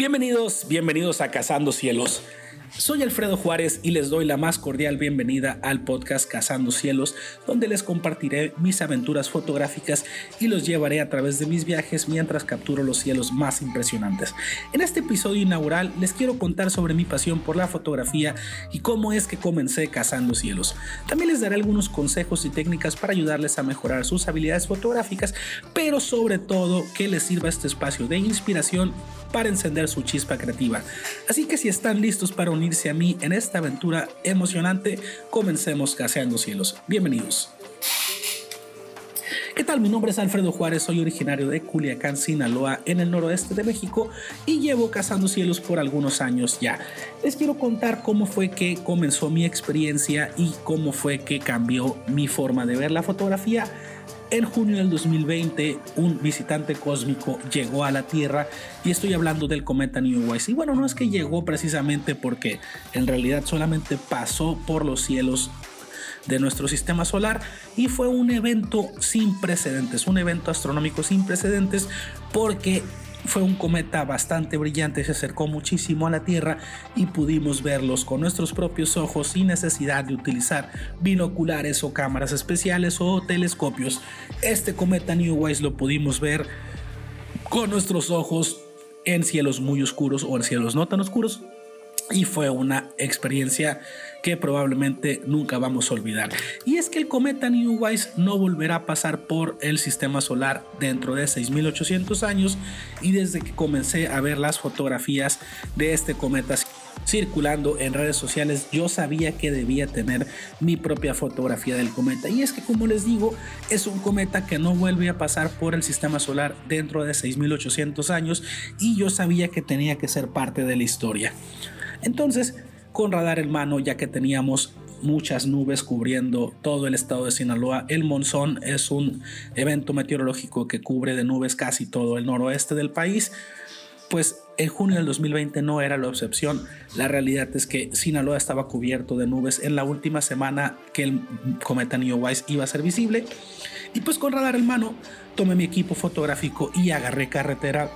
Bienvenidos, bienvenidos a Cazando Cielos. Soy Alfredo Juárez y les doy la más cordial bienvenida al podcast Cazando Cielos, donde les compartiré mis aventuras fotográficas y los llevaré a través de mis viajes mientras capturo los cielos más impresionantes. En este episodio inaugural les quiero contar sobre mi pasión por la fotografía y cómo es que comencé cazando cielos. También les daré algunos consejos y técnicas para ayudarles a mejorar sus habilidades fotográficas, pero sobre todo que les sirva este espacio de inspiración para encender su chispa creativa. Así que si están listos para unirse a mí en esta aventura emocionante, comencemos Caseando Cielos. Bienvenidos. ¿Qué tal? Mi nombre es Alfredo Juárez, soy originario de Culiacán, Sinaloa, en el noroeste de México y llevo cazando cielos por algunos años ya. Les quiero contar cómo fue que comenzó mi experiencia y cómo fue que cambió mi forma de ver la fotografía en junio del 2020, un visitante cósmico llegó a la Tierra y estoy hablando del cometa New Wise. Y bueno, no es que llegó precisamente porque en realidad solamente pasó por los cielos de nuestro sistema solar y fue un evento sin precedentes, un evento astronómico sin precedentes porque fue un cometa bastante brillante, se acercó muchísimo a la Tierra y pudimos verlos con nuestros propios ojos sin necesidad de utilizar binoculares o cámaras especiales o telescopios. Este cometa New Wise lo pudimos ver con nuestros ojos en cielos muy oscuros o en cielos no tan oscuros y fue una experiencia que probablemente nunca vamos a olvidar. Y es que el cometa New Wise no volverá a pasar por el sistema solar dentro de 6800 años y desde que comencé a ver las fotografías de este cometa circulando en redes sociales, yo sabía que debía tener mi propia fotografía del cometa. Y es que, como les digo, es un cometa que no vuelve a pasar por el sistema solar dentro de 6800 años y yo sabía que tenía que ser parte de la historia. Entonces, con radar en mano, ya que teníamos muchas nubes cubriendo todo el estado de Sinaloa. El monzón es un evento meteorológico que cubre de nubes casi todo el noroeste del país. Pues en junio del 2020 no era la excepción. La realidad es que Sinaloa estaba cubierto de nubes en la última semana que el cometa Neowise iba a ser visible. Y pues con radar en mano tomé mi equipo fotográfico y agarré carretera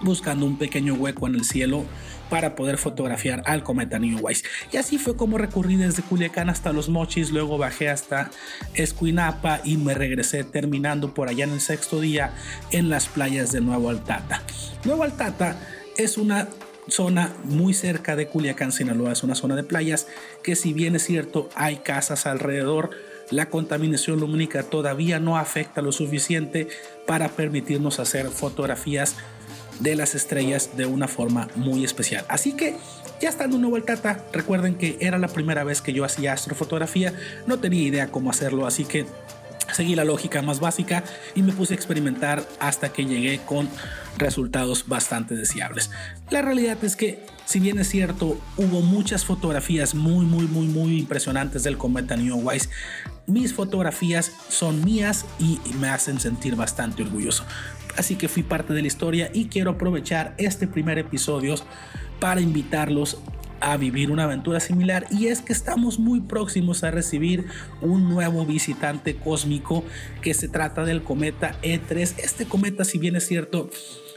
buscando un pequeño hueco en el cielo para poder fotografiar al cometa Neowise. Y así fue como recurrí desde Culiacán hasta Los Mochis, luego bajé hasta Escuinapa y me regresé terminando por allá en el sexto día en las playas de Nuevo Altata. Nuevo Altata es una zona muy cerca de Culiacán, Sinaloa, es una zona de playas que si bien es cierto hay casas alrededor, la contaminación lumínica todavía no afecta lo suficiente para permitirnos hacer fotografías de las estrellas de una forma muy especial. Así que ya estando en Nuevo Tata, recuerden que era la primera vez que yo hacía astrofotografía, no tenía idea cómo hacerlo, así que seguí la lógica más básica y me puse a experimentar hasta que llegué con resultados bastante deseables. La realidad es que, si bien es cierto, hubo muchas fotografías muy, muy, muy, muy impresionantes del cometa Neowise, mis fotografías son mías y me hacen sentir bastante orgulloso así que fui parte de la historia y quiero aprovechar este primer episodio para invitarlos a vivir una aventura similar y es que estamos muy próximos a recibir un nuevo visitante cósmico que se trata del cometa E3. Este cometa, si bien es cierto,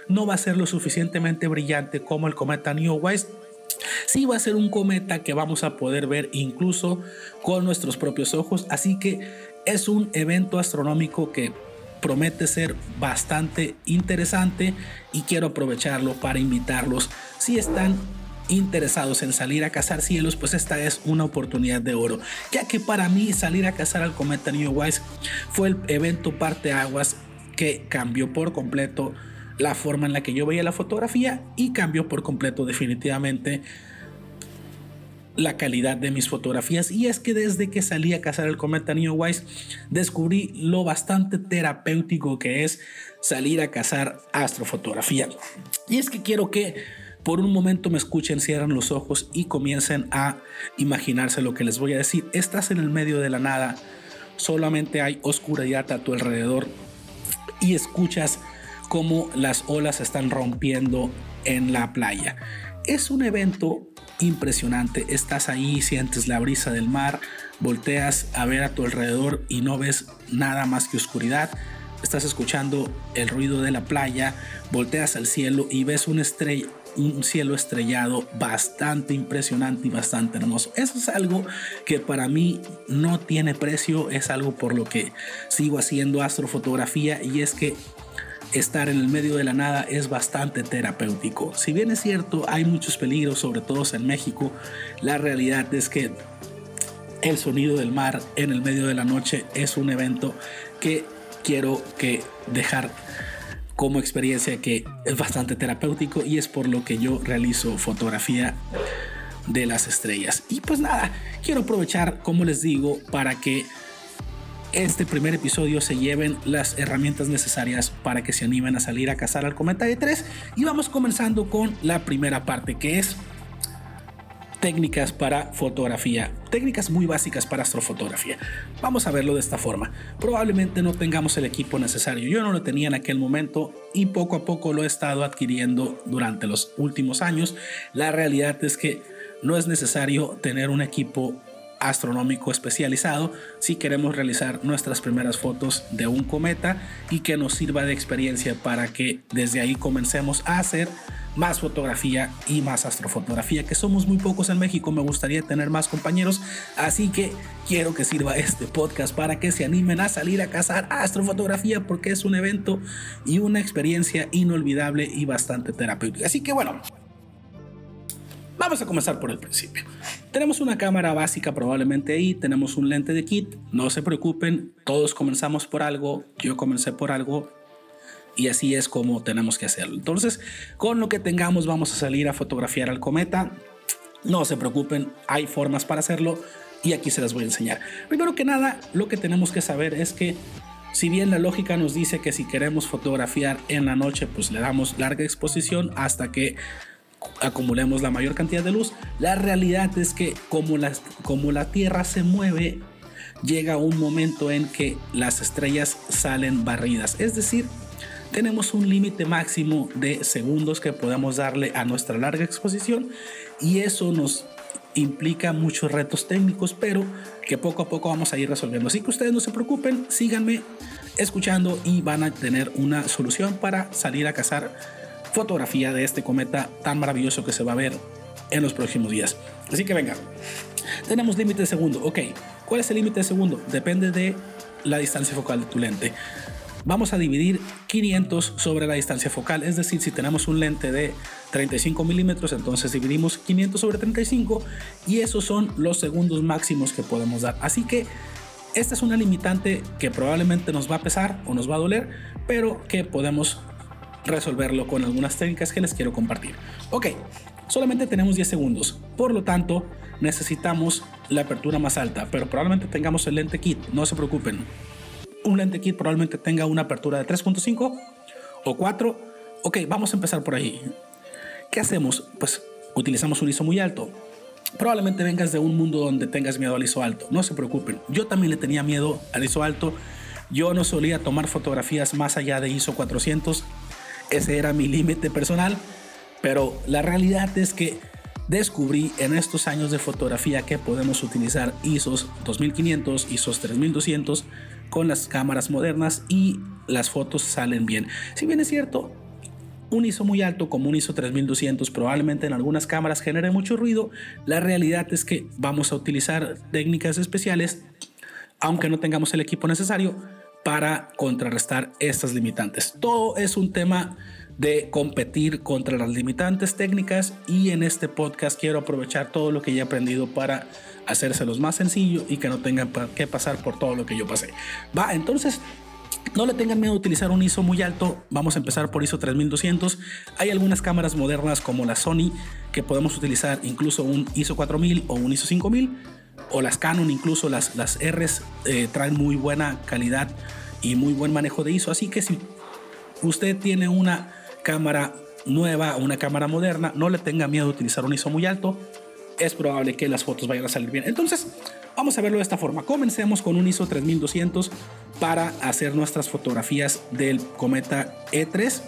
no va a ser lo suficientemente brillante como el cometa Neowise, sí va a ser un cometa que vamos a poder ver incluso con nuestros propios ojos, así que es un evento astronómico que promete ser bastante interesante y quiero aprovecharlo para invitarlos. Si están interesados en salir a cazar cielos, pues esta es una oportunidad de oro, ya que para mí salir a cazar al cometa Neowise fue el evento parte aguas que cambió por completo la forma en la que yo veía la fotografía y cambió por completo definitivamente la calidad de mis fotografías y es que desde que salí a cazar el cometa Neowise descubrí lo bastante terapéutico que es salir a cazar astrofotografía. Y es que quiero que por un momento me escuchen, cierren los ojos y comiencen a imaginarse lo que les voy a decir. Estás en el medio de la nada, solamente hay oscuridad a tu alrededor y escuchas cómo las olas están rompiendo en la playa. Es un evento impresionante. Estás ahí, sientes la brisa del mar, volteas a ver a tu alrededor y no ves nada más que oscuridad. Estás escuchando el ruido de la playa, volteas al cielo y ves estrella, un cielo estrellado bastante impresionante y bastante hermoso. Eso es algo que para mí no tiene precio, es algo por lo que sigo haciendo astrofotografía y es que estar en el medio de la nada es bastante terapéutico. Si bien es cierto, hay muchos peligros, sobre todo en México, la realidad es que el sonido del mar en el medio de la noche es un evento que quiero que dejar como experiencia que es bastante terapéutico y es por lo que yo realizo fotografía de las estrellas. Y pues nada, quiero aprovechar, como les digo, para que este primer episodio se lleven las herramientas necesarias para que se animen a salir a cazar al cometa de 3 y vamos comenzando con la primera parte que es técnicas para fotografía, técnicas muy básicas para astrofotografía. Vamos a verlo de esta forma. Probablemente no tengamos el equipo necesario. Yo no lo tenía en aquel momento y poco a poco lo he estado adquiriendo durante los últimos años. La realidad es que no es necesario tener un equipo astronómico especializado si queremos realizar nuestras primeras fotos de un cometa y que nos sirva de experiencia para que desde ahí comencemos a hacer más fotografía y más astrofotografía, que somos muy pocos en México, me gustaría tener más compañeros, así que quiero que sirva este podcast para que se animen a salir a cazar astrofotografía porque es un evento y una experiencia inolvidable y bastante terapéutica. Así que bueno, vamos a comenzar por el principio. Tenemos una cámara básica probablemente ahí, tenemos un lente de kit, no se preocupen, todos comenzamos por algo, yo comencé por algo, y así es como tenemos que hacerlo. Entonces, con lo que tengamos vamos a salir a fotografiar al cometa. No se preocupen, hay formas para hacerlo y aquí se las voy a enseñar. Primero que nada, lo que tenemos que saber es que si bien la lógica nos dice que si queremos fotografiar en la noche, pues le damos larga exposición hasta que acumulemos la mayor cantidad de luz, la realidad es que como, como la Tierra se mueve, llega un momento en que las estrellas salen barridas. Es decir, tenemos un límite máximo de segundos que podemos darle a nuestra larga exposición y eso nos implica muchos retos técnicos, pero que poco a poco vamos a ir resolviendo. Así que ustedes no se preocupen, síganme escuchando y van a tener una solución para salir a cazar fotografía de este cometa tan maravilloso que se va a ver en los próximos días. Así que venga, tenemos límite de segundo. Ok, ¿cuál es el límite de segundo? Depende de la distancia focal de tu lente vamos a dividir 500 sobre la distancia focal. Es decir, si tenemos un lente de 35 milímetros, entonces dividimos 500 sobre 35 y esos son los segundos máximos que podemos dar. Así que esta es una limitante que probablemente nos va a pesar o nos va a doler, pero que podemos resolverlo con algunas técnicas que les quiero compartir. Ok, solamente tenemos 10 segundos, por lo tanto necesitamos la apertura más alta, pero probablemente tengamos el lente kit, no se preocupen un lente kit probablemente tenga una apertura de 3.5 o 4. Ok, vamos a empezar por ahí. ¿Qué hacemos? Pues utilizamos un ISO muy alto. Probablemente vengas de un mundo donde tengas miedo al ISO alto. No se preocupen. Yo también le tenía miedo al ISO alto. Yo no solía tomar fotografías más allá de ISO 400. Ese era mi límite personal. Pero la realidad es que descubrí en estos años de fotografía que podemos utilizar ISOs 2500, ISOs 3200 con las cámaras modernas y las fotos salen bien. Si bien es cierto, un ISO muy alto como un ISO 3200 probablemente en algunas cámaras genere mucho ruido, la realidad es que vamos a utilizar técnicas especiales, aunque no tengamos el equipo necesario, para contrarrestar estas limitantes. Todo es un tema de competir contra las limitantes técnicas y en este podcast quiero aprovechar todo lo que he aprendido para hacérselos más sencillo y que no tengan que pasar por todo lo que yo pasé. Va, entonces no le tengan miedo a utilizar un ISO muy alto. Vamos a empezar por ISO 3200. Hay algunas cámaras modernas como la Sony que podemos utilizar incluso un ISO 4000 o un ISO 5000 o las Canon, incluso las, las Rs eh, traen muy buena calidad y muy buen manejo de ISO. Así que si usted tiene una cámara nueva o una cámara moderna, no le tenga miedo a utilizar un ISO muy alto es probable que las fotos vayan a salir bien. Entonces, vamos a verlo de esta forma. Comencemos con un ISO 3200 para hacer nuestras fotografías del cometa E3.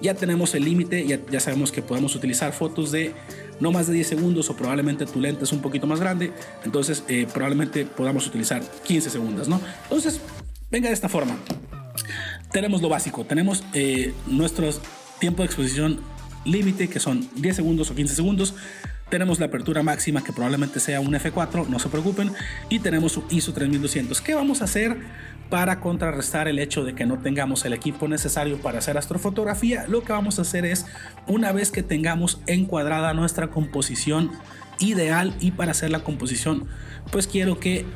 Ya tenemos el límite, ya, ya sabemos que podemos utilizar fotos de no más de 10 segundos o probablemente tu lente es un poquito más grande, entonces eh, probablemente podamos utilizar 15 segundos, ¿no? Entonces, venga de esta forma. Tenemos lo básico, tenemos eh, nuestro tiempo de exposición límite que son 10 segundos o 15 segundos. Tenemos la apertura máxima que probablemente sea un F4, no se preocupen. Y tenemos su ISO 3200. ¿Qué vamos a hacer para contrarrestar el hecho de que no tengamos el equipo necesario para hacer astrofotografía? Lo que vamos a hacer es, una vez que tengamos encuadrada nuestra composición ideal y para hacer la composición, pues quiero que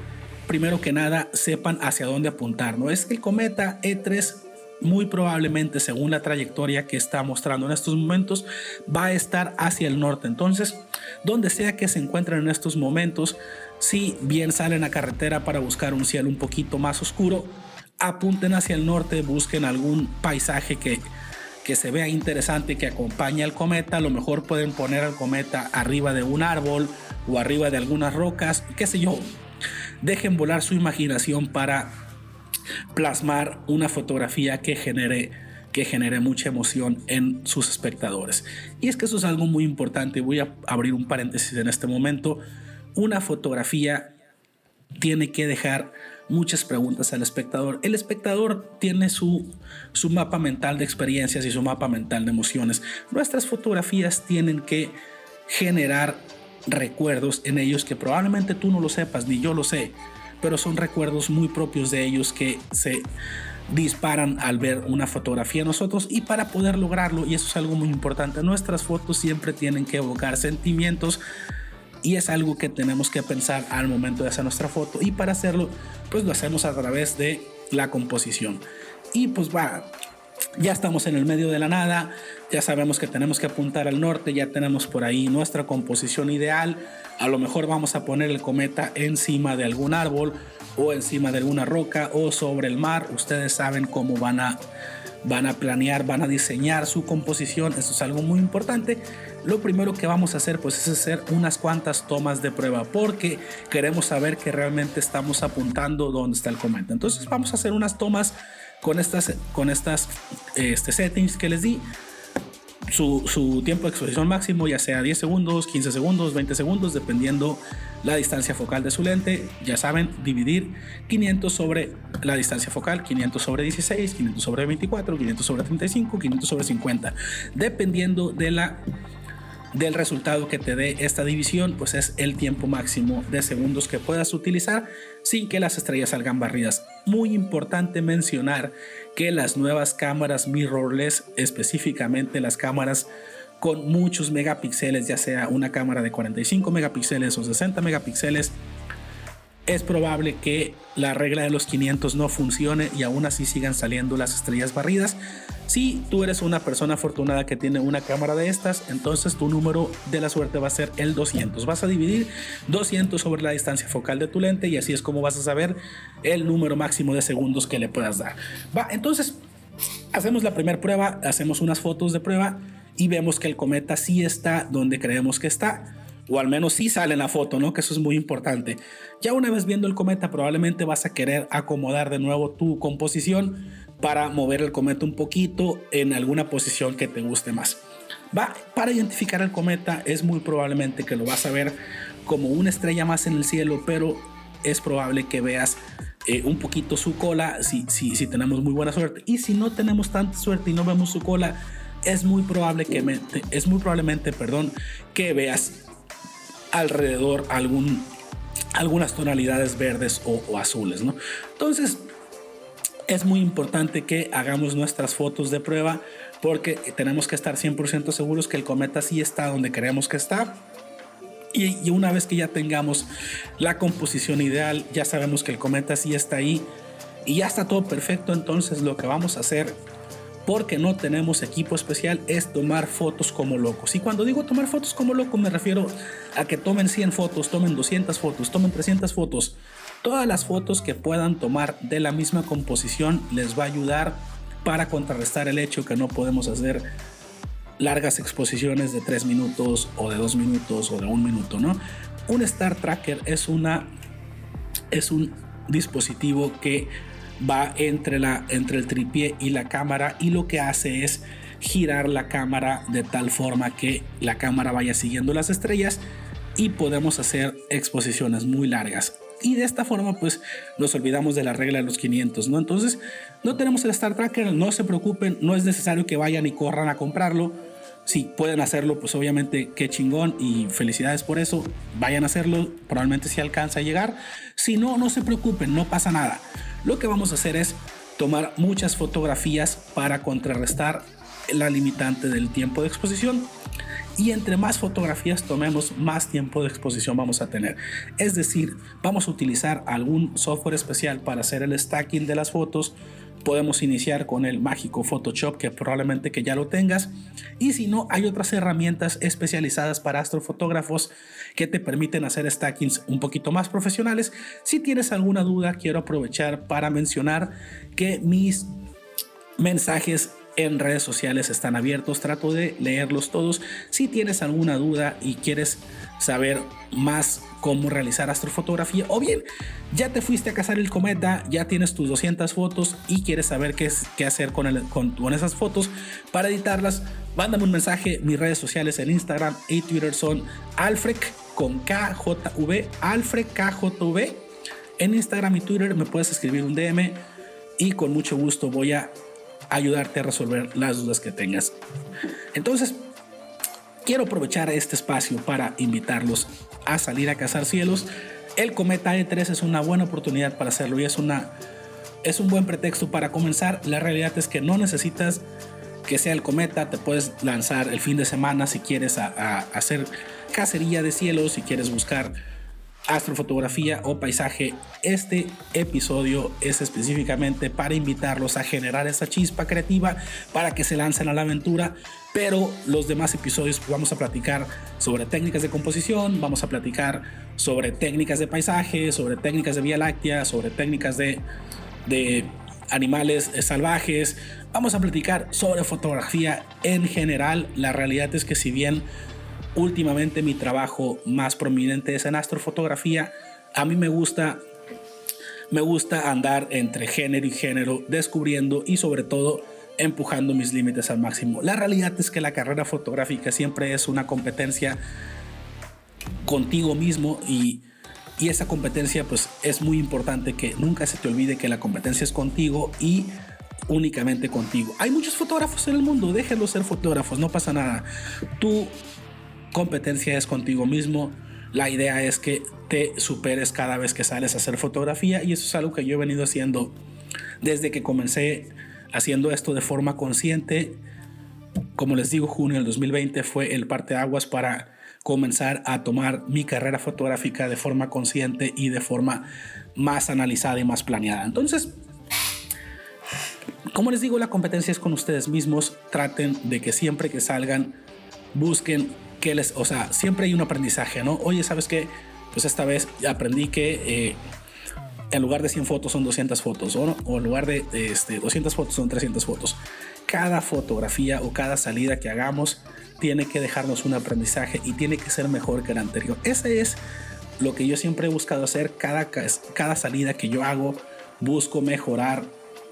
primero que nada sepan hacia dónde apuntar. No es que el cometa E3 muy probablemente, según la trayectoria que está mostrando en estos momentos, va a estar hacia el norte. Entonces, donde sea que se encuentren en estos momentos, si bien salen a carretera para buscar un cielo un poquito más oscuro, apunten hacia el norte, busquen algún paisaje que, que se vea interesante, que acompañe al cometa. A lo mejor pueden poner al cometa arriba de un árbol o arriba de algunas rocas, qué sé yo. Dejen volar su imaginación para plasmar una fotografía que genere que genere mucha emoción en sus espectadores. Y es que eso es algo muy importante. Voy a abrir un paréntesis en este momento. Una fotografía tiene que dejar muchas preguntas al espectador. El espectador tiene su, su mapa mental de experiencias y su mapa mental de emociones. Nuestras fotografías tienen que generar recuerdos en ellos que probablemente tú no lo sepas, ni yo lo sé pero son recuerdos muy propios de ellos que se disparan al ver una fotografía nosotros y para poder lograrlo, y eso es algo muy importante, nuestras fotos siempre tienen que evocar sentimientos y es algo que tenemos que pensar al momento de hacer nuestra foto y para hacerlo pues lo hacemos a través de la composición. Y pues va ya estamos en el medio de la nada, ya sabemos que tenemos que apuntar al norte, ya tenemos por ahí nuestra composición ideal, a lo mejor vamos a poner el cometa encima de algún árbol o encima de alguna roca o sobre el mar, ustedes saben cómo van a van a planear, van a diseñar su composición, eso es algo muy importante. Lo primero que vamos a hacer pues es hacer unas cuantas tomas de prueba porque queremos saber que realmente estamos apuntando dónde está el cometa. Entonces vamos a hacer unas tomas con estas, con estas este, settings que les di. Su, su, tiempo de exposición máximo, ya sea 10 segundos, 15 segundos, 20 segundos, dependiendo la distancia focal de su lente. Ya saben, dividir 500 sobre la distancia focal, 500 sobre 16, 500 sobre 24, 500 sobre 35, 500 sobre 50, dependiendo de la del resultado que te dé esta división, pues es el tiempo máximo de segundos que puedas utilizar sin que las estrellas salgan barridas. Muy importante mencionar que las nuevas cámaras mirrorless, específicamente las cámaras con muchos megapíxeles, ya sea una cámara de 45 megapíxeles o 60 megapíxeles, es probable que la regla de los 500 no funcione y aún así sigan saliendo las estrellas barridas. Si tú eres una persona afortunada que tiene una cámara de estas, entonces tu número de la suerte va a ser el 200. Vas a dividir 200 sobre la distancia focal de tu lente y así es como vas a saber el número máximo de segundos que le puedas dar. Va, entonces hacemos la primera prueba, hacemos unas fotos de prueba y vemos que el cometa sí está donde creemos que está o al menos sí sale en la foto, ¿no? Que eso es muy importante. Ya una vez viendo el cometa, probablemente vas a querer acomodar de nuevo tu composición para mover el cometa un poquito en alguna posición que te guste más. Va, para identificar el cometa es muy probablemente que lo vas a ver como una estrella más en el cielo, pero es probable que veas eh, un poquito su cola si, si, si tenemos muy buena suerte. Y si no tenemos tanta suerte y no vemos su cola, es muy probable que es muy probablemente, perdón, que veas alrededor algún, algunas tonalidades verdes o, azules, ¿no? Entonces, es muy importante que hagamos nuestras fotos de prueba porque tenemos que estar 100% seguros que el cometa sí está donde queremos que está. Y, y, una vez que ya tengamos la composición ideal, ya sabemos que el cometa sí está ahí y ya está todo perfecto, entonces lo que vamos a hacer porque no tenemos equipo especial es tomar fotos como locos. Y cuando digo tomar fotos como locos me refiero a que tomen 100 fotos, tomen 200 fotos, tomen 300 fotos. Todas las fotos que puedan tomar de la misma composición les va a ayudar para contrarrestar el hecho que no podemos hacer largas exposiciones de 3 minutos o de 2 minutos o de 1 minuto, ¿no? Un Star Tracker es una es un dispositivo que va entre, la, entre el tripié y la cámara y lo que hace es girar la cámara de tal forma que la cámara vaya siguiendo las estrellas y podemos hacer exposiciones muy largas. Y de esta forma pues nos olvidamos de la regla de los 500, ¿no? Entonces no tenemos el Star Tracker, no se preocupen, no es necesario que vayan y corran a comprarlo. Si pueden hacerlo, pues obviamente qué chingón y felicidades por eso. Vayan a hacerlo, probablemente si alcanza a llegar. Si no, no se preocupen, no pasa nada. Lo que vamos a hacer es tomar muchas fotografías para contrarrestar la limitante del tiempo de exposición. Y entre más fotografías tomemos, más tiempo de exposición vamos a tener. Es decir, vamos a utilizar algún software especial para hacer el stacking de las fotos. Podemos iniciar con el mágico Photoshop que probablemente que ya lo tengas. Y si no hay otras herramientas especializadas para astrofotógrafos que te permiten hacer stackings un poquito más profesionales. Si tienes alguna duda quiero aprovechar para mencionar que mis mensajes en redes sociales están abiertos trato de leerlos todos si tienes alguna duda y quieres saber más cómo realizar astrofotografía o bien ya te fuiste a cazar el cometa, ya tienes tus 200 fotos y quieres saber qué, qué hacer con, con, esas fotos para editarlas, mándame un mensaje. Mis redes sociales en Instagram y Twitter son Alfred con KJV, KJV. En Instagram y Twitter me puedes escribir un DM y con mucho gusto voy a ayudarte a resolver las dudas que tengas. Entonces, quiero aprovechar este espacio para invitarlos a salir a cazar cielos. El cometa E3 es una buena oportunidad para hacerlo y es, una, es un buen pretexto para comenzar. La realidad es que no necesitas que sea el cometa, te puedes lanzar el fin de semana si quieres a hacer cacería de cielos, si quieres buscar astrofotografía o paisaje. Este episodio es específicamente para invitarlos a generar esa chispa creativa para que se lancen a la aventura. Pero los demás episodios vamos a platicar sobre técnicas de composición, vamos a platicar sobre técnicas de paisaje, sobre técnicas de Vía Láctea, sobre técnicas de, de animales salvajes. Vamos a platicar sobre fotografía en general. La realidad es que si bien últimamente mi trabajo más prominente es en astrofotografía. A mí me gusta me gusta andar entre género y género, descubriendo y sobre todo empujando mis límites al máximo. La realidad es que la carrera fotográfica siempre es una competencia contigo mismo y, y esa competencia pues es muy importante que nunca se te olvide que la competencia es contigo y únicamente contigo. Hay muchos fotógrafos en el mundo, déjenlos ser fotógrafos, no pasa nada. Tú competencia es contigo mismo. La idea es que te superes cada vez que sales a hacer fotografía y eso es algo que yo he venido haciendo desde que comencé haciendo esto de forma consciente. Como les digo, junio del 2020 fue el parteaguas para comenzar a tomar mi carrera fotográfica de forma consciente y de forma más analizada y más planeada. Entonces, como les digo, la competencia es con ustedes mismos. Traten de que siempre que salgan, busquen que les, o sea, siempre hay un aprendizaje, ¿no? Oye, ¿sabes qué? Pues esta vez aprendí que eh, en lugar de 100 fotos son 200 fotos, ¿o, o en lugar de este, 200 fotos son 300 fotos. Cada fotografía o cada salida que hagamos tiene que dejarnos un aprendizaje y tiene que ser mejor que la anterior. Ese es lo que yo siempre he buscado hacer. Cada, cada salida que yo hago, busco mejorar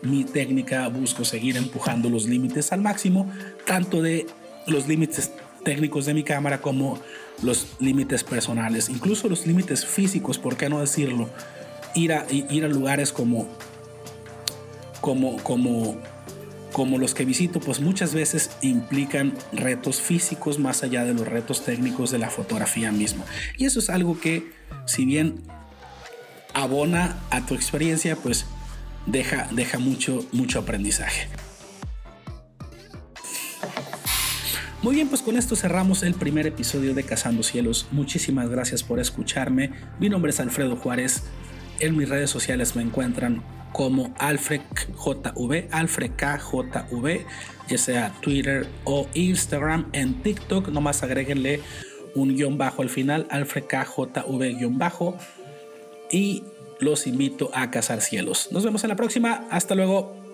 mi técnica, busco seguir empujando los límites al máximo, tanto de los límites técnicos de mi cámara como los límites personales, incluso los límites físicos, ¿por qué no decirlo? Ir a, ir a lugares como, como, como, como los que visito, pues muchas veces implican retos físicos más allá de los retos técnicos de la fotografía misma. Y eso es algo que, si bien abona a tu experiencia, pues deja, deja mucho, mucho aprendizaje. Muy bien, pues con esto cerramos el primer episodio de Cazando Cielos. Muchísimas gracias por escucharme. Mi nombre es Alfredo Juárez. En mis redes sociales me encuentran como AlfredJV, AlfredKJV, ya sea Twitter o Instagram. En TikTok nomás agréguenle un guion bajo al final, AlfredKJV guion bajo. Y los invito a cazar cielos. Nos vemos en la próxima. Hasta luego.